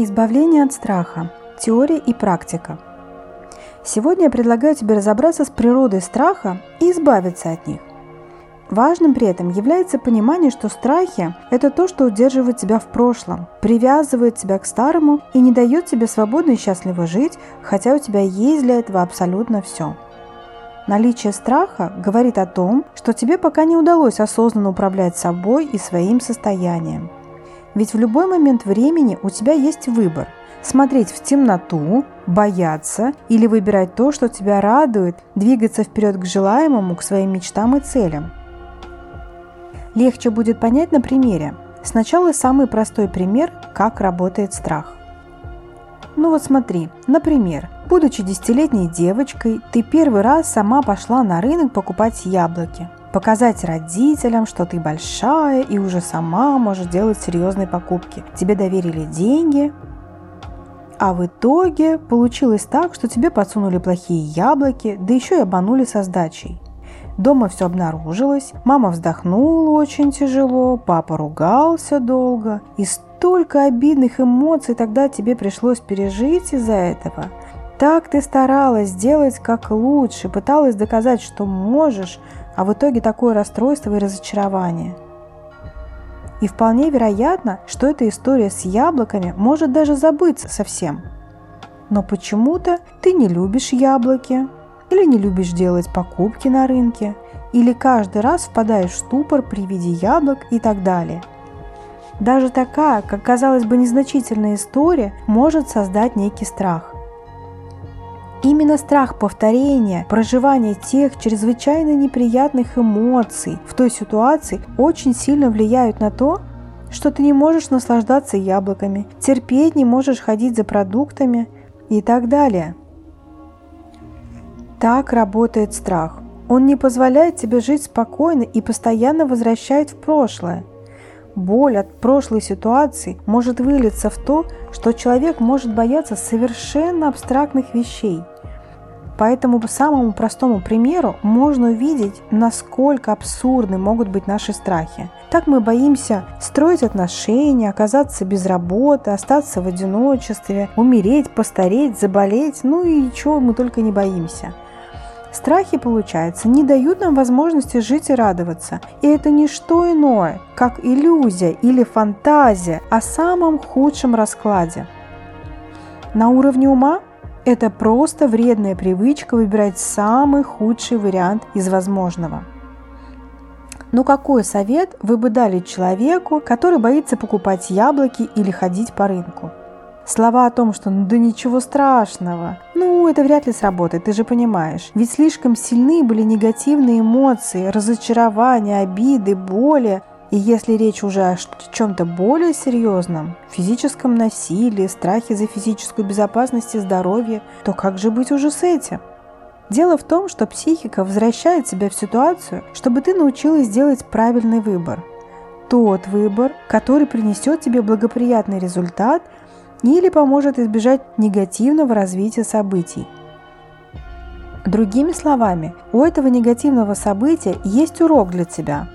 Избавление от страха. Теория и практика. Сегодня я предлагаю тебе разобраться с природой страха и избавиться от них. Важным при этом является понимание, что страхи – это то, что удерживает тебя в прошлом, привязывает тебя к старому и не дает тебе свободно и счастливо жить, хотя у тебя есть для этого абсолютно все. Наличие страха говорит о том, что тебе пока не удалось осознанно управлять собой и своим состоянием – ведь в любой момент времени у тебя есть выбор – смотреть в темноту, бояться или выбирать то, что тебя радует, двигаться вперед к желаемому, к своим мечтам и целям. Легче будет понять на примере. Сначала самый простой пример, как работает страх. Ну вот смотри, например, будучи десятилетней девочкой, ты первый раз сама пошла на рынок покупать яблоки показать родителям, что ты большая и уже сама можешь делать серьезные покупки. Тебе доверили деньги, а в итоге получилось так, что тебе подсунули плохие яблоки, да еще и обманули со сдачей. Дома все обнаружилось, мама вздохнула очень тяжело, папа ругался долго, и столько обидных эмоций тогда тебе пришлось пережить из-за этого. Так ты старалась сделать как лучше, пыталась доказать, что можешь, а в итоге такое расстройство и разочарование. И вполне вероятно, что эта история с яблоками может даже забыться совсем. Но почему-то ты не любишь яблоки, или не любишь делать покупки на рынке, или каждый раз впадаешь в ступор при виде яблок и так далее. Даже такая, как казалось бы, незначительная история может создать некий страх. Именно страх повторения, проживания тех чрезвычайно неприятных эмоций в той ситуации очень сильно влияют на то, что ты не можешь наслаждаться яблоками, терпеть не можешь ходить за продуктами и так далее. Так работает страх. Он не позволяет тебе жить спокойно и постоянно возвращает в прошлое – Боль от прошлой ситуации может вылиться в то, что человек может бояться совершенно абстрактных вещей. По самому простому примеру можно увидеть, насколько абсурдны могут быть наши страхи. Так мы боимся строить отношения, оказаться без работы, остаться в одиночестве, умереть, постареть, заболеть, ну и чего мы только не боимся – Страхи, получается, не дают нам возможности жить и радоваться. И это не что иное, как иллюзия или фантазия о самом худшем раскладе. На уровне ума это просто вредная привычка выбирать самый худший вариант из возможного. Но какой совет вы бы дали человеку, который боится покупать яблоки или ходить по рынку? Слова о том, что ну да ничего страшного, ну это вряд ли сработает, ты же понимаешь. Ведь слишком сильны были негативные эмоции, разочарования, обиды, боли. И если речь уже о чем-то более серьезном, физическом насилии, страхе за физическую безопасность и здоровье, то как же быть уже с этим? Дело в том, что психика возвращает тебя в ситуацию, чтобы ты научилась делать правильный выбор. Тот выбор, который принесет тебе благоприятный результат – или поможет избежать негативного развития событий. Другими словами, у этого негативного события есть урок для тебя.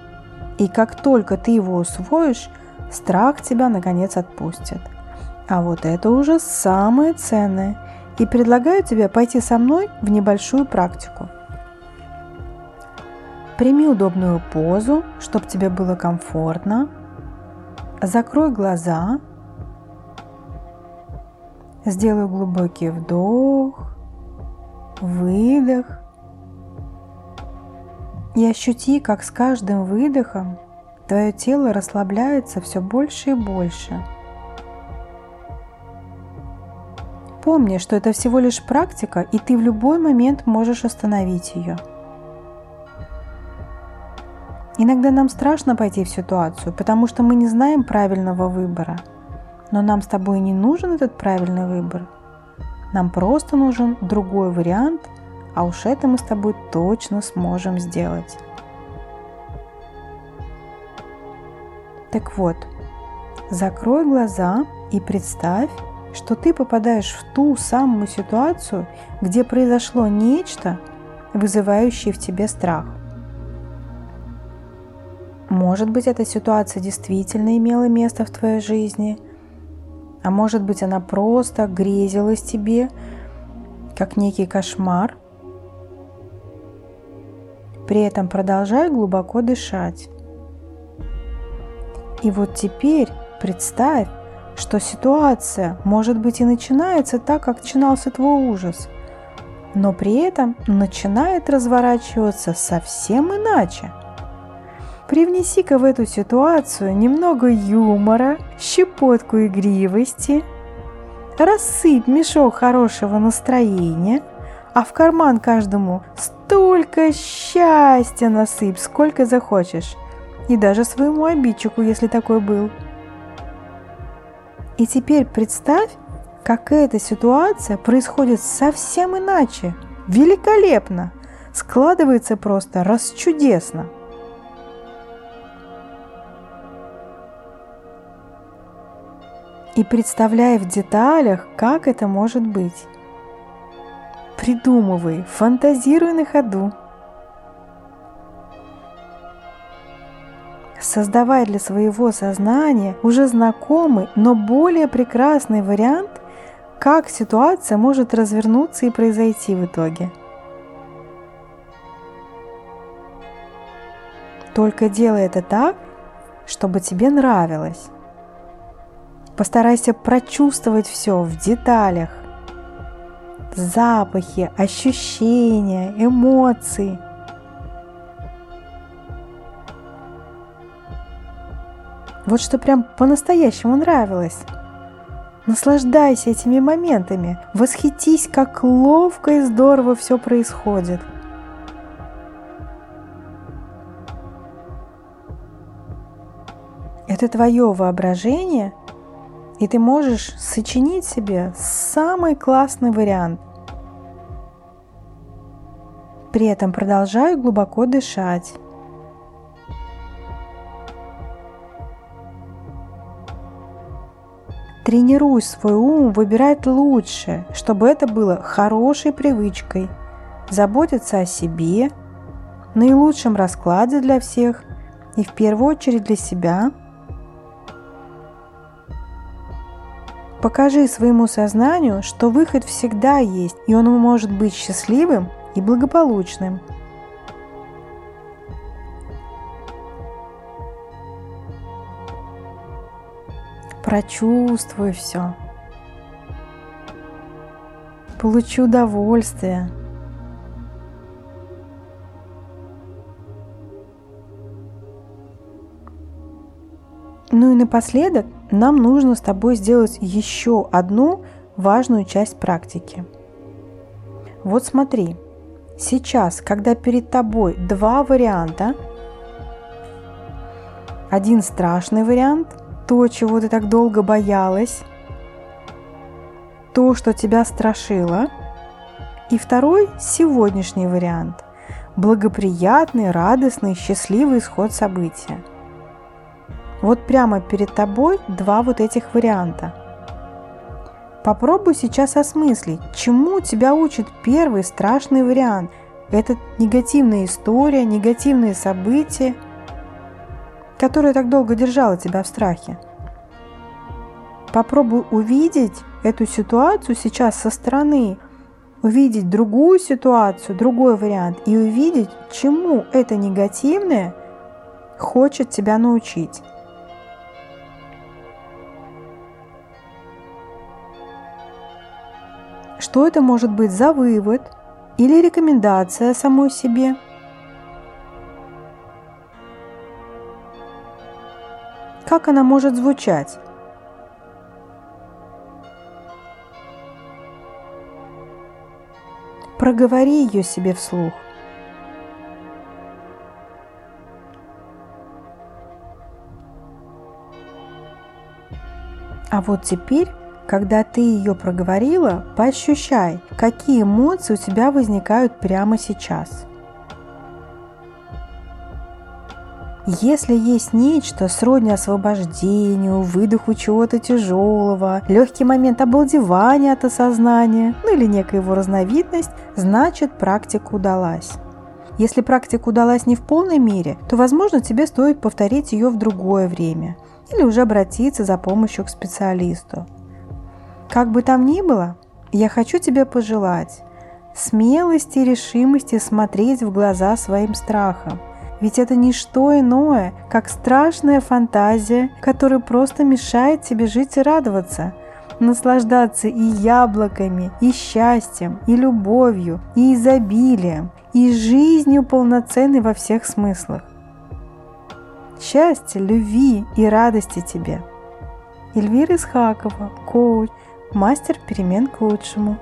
И как только ты его усвоишь, страх тебя наконец отпустит. А вот это уже самое ценное. И предлагаю тебе пойти со мной в небольшую практику. Прими удобную позу, чтобы тебе было комфортно. Закрой глаза – Сделай глубокий вдох, выдох. И ощути, как с каждым выдохом твое тело расслабляется все больше и больше. Помни, что это всего лишь практика, и ты в любой момент можешь остановить ее. Иногда нам страшно пойти в ситуацию, потому что мы не знаем правильного выбора – но нам с тобой не нужен этот правильный выбор. Нам просто нужен другой вариант, а уж это мы с тобой точно сможем сделать. Так вот, закрой глаза и представь, что ты попадаешь в ту самую ситуацию, где произошло нечто, вызывающее в тебе страх. Может быть, эта ситуация действительно имела место в твоей жизни – а может быть она просто грезилась тебе, как некий кошмар. При этом продолжай глубоко дышать. И вот теперь представь, что ситуация, может быть, и начинается так, как начинался твой ужас, но при этом начинает разворачиваться совсем иначе. Привнеси-ка в эту ситуацию немного юмора, щепотку игривости, рассыпь мешок хорошего настроения, а в карман каждому столько счастья насыпь, сколько захочешь, и даже своему обидчику, если такой был – и теперь представь, как эта ситуация происходит совсем иначе. Великолепно! Складывается просто расчудесно. И представляй в деталях, как это может быть. Придумывай, фантазируй на ходу – создавая для своего сознания уже знакомый, но более прекрасный вариант, как ситуация может развернуться и произойти в итоге. Только делай это так, чтобы тебе нравилось. Постарайся прочувствовать все в деталях. Запахи, ощущения, эмоции – Вот что прям по-настоящему нравилось. Наслаждайся этими моментами, восхитись, как ловко и здорово все происходит. Это твое воображение, и ты можешь сочинить себе самый классный вариант. При этом продолжай глубоко дышать. Тренируй свой ум выбирать лучше, чтобы это было хорошей привычкой. Заботиться о себе, наилучшем раскладе для всех и в первую очередь для себя. Покажи своему сознанию, что выход всегда есть, и он может быть счастливым и благополучным – прочувствую все. Получу удовольствие. Ну и напоследок нам нужно с тобой сделать еще одну важную часть практики. Вот смотри, сейчас, когда перед тобой два варианта, один страшный вариант – то, чего ты так долго боялась, то, что тебя страшило. И второй – сегодняшний вариант – благоприятный, радостный, счастливый исход события. Вот прямо перед тобой два вот этих варианта. Попробуй сейчас осмыслить, чему тебя учит первый страшный вариант. Это негативная история, негативные события – которая так долго держала тебя в страхе. Попробуй увидеть эту ситуацию сейчас со стороны, увидеть другую ситуацию, другой вариант и увидеть, чему это негативное хочет тебя научить. Что это может быть за вывод или рекомендация самой себе – Как она может звучать? Проговори ее себе вслух. А вот теперь, когда ты ее проговорила, поощущай, какие эмоции у тебя возникают прямо сейчас – Если есть нечто сродни освобождению, выдоху чего-то тяжелого, легкий момент обалдевания от осознания, ну или некая его разновидность, значит практика удалась. Если практика удалась не в полной мере, то, возможно, тебе стоит повторить ее в другое время или уже обратиться за помощью к специалисту. Как бы там ни было, я хочу тебе пожелать смелости и решимости смотреть в глаза своим страхам. Ведь это не что иное, как страшная фантазия, которая просто мешает тебе жить и радоваться, наслаждаться и яблоками, и счастьем, и любовью, и изобилием, и жизнью полноценной во всех смыслах. Счастья, любви и радости тебе. Эльвира Исхакова, коуч, мастер перемен к лучшему.